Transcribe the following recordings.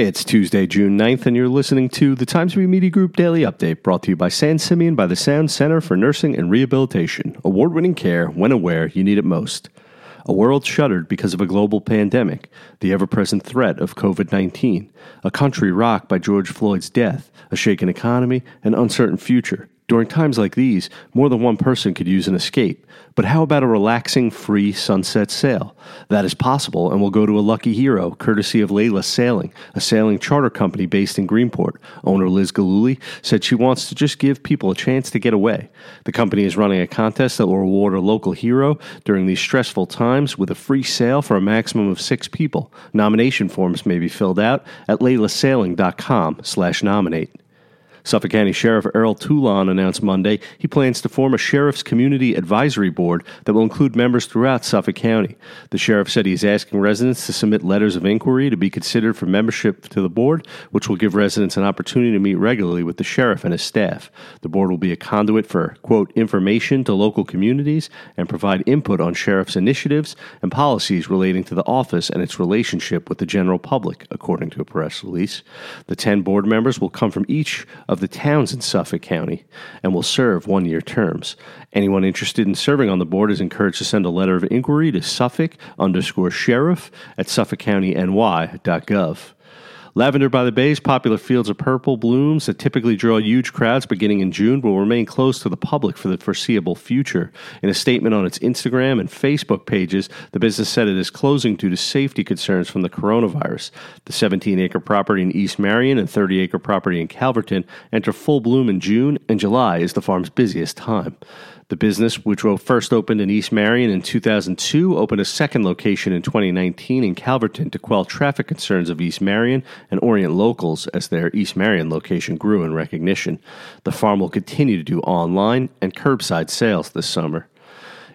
It's Tuesday, June 9th, and you're listening to the Times Review Media Group Daily Update brought to you by San Simeon by the Sound Center for Nursing and Rehabilitation. Award winning care when and where you need it most. A world shuttered because of a global pandemic, the ever present threat of COVID 19, a country rocked by George Floyd's death, a shaken economy, an uncertain future. During times like these, more than one person could use an escape. But how about a relaxing, free sunset sail? That is possible and will go to a lucky hero, courtesy of Layla Sailing, a sailing charter company based in Greenport. Owner Liz Galuli said she wants to just give people a chance to get away. The company is running a contest that will reward a local hero during these stressful times with a free sail for a maximum of six people. Nomination forms may be filled out at laylasailing.com slash nominate. Suffolk County Sheriff Errol Toulon announced Monday he plans to form a Sheriff's Community Advisory Board that will include members throughout Suffolk County. The sheriff said he is asking residents to submit letters of inquiry to be considered for membership to the board, which will give residents an opportunity to meet regularly with the sheriff and his staff. The board will be a conduit for, quote, information to local communities and provide input on sheriff's initiatives and policies relating to the office and its relationship with the general public, according to a press release. The 10 board members will come from each of of the towns in Suffolk County and will serve one year terms. Anyone interested in serving on the board is encouraged to send a letter of inquiry to Suffolk underscore sheriff at suffolkcountyny.gov. Lavender by the Bay's popular fields of purple blooms that typically draw huge crowds beginning in June will remain closed to the public for the foreseeable future. In a statement on its Instagram and Facebook pages, the business said it is closing due to safety concerns from the coronavirus. The 17 acre property in East Marion and 30 acre property in Calverton enter full bloom in June, and July is the farm's busiest time. The business, which first opened in East Marion in 2002, opened a second location in 2019 in Calverton to quell traffic concerns of East Marion and orient locals as their East Marion location grew in recognition. The farm will continue to do online and curbside sales this summer.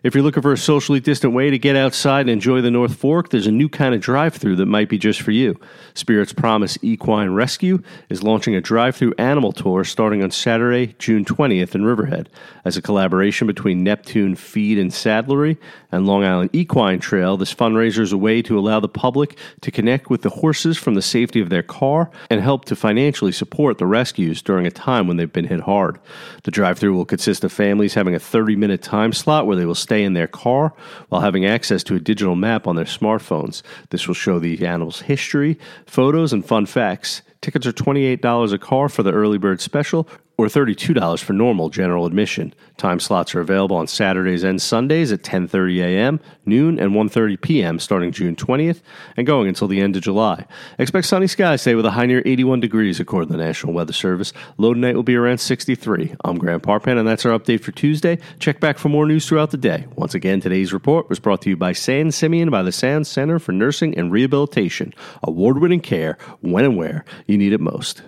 If you're looking for a socially distant way to get outside and enjoy the North Fork, there's a new kind of drive through that might be just for you. Spirit's Promise Equine Rescue is launching a drive through animal tour starting on Saturday, June 20th in Riverhead. As a collaboration between Neptune Feed and Saddlery and Long Island Equine Trail, this fundraiser is a way to allow the public to connect with the horses from the safety of their car and help to financially support the rescues during a time when they've been hit hard. The drive through will consist of families having a 30 minute time slot where they will stay stay in their car while having access to a digital map on their smartphones. This will show the animal's history, photos, and fun facts. Tickets are $28 a car for the early bird special or $32 for normal general admission. Time slots are available on Saturdays and Sundays at 10:30 a.m., noon, and 1:30 p.m. starting June 20th and going until the end of July. Expect sunny skies today with a high near 81 degrees according to the National Weather Service. Low tonight will be around 63. I'm Grant Parpan and that's our update for Tuesday. Check back for more news throughout the day. Once again, today's report was brought to you by San Simeon by the Sound Center for Nursing and Rehabilitation. Award-winning care when and where you need it most.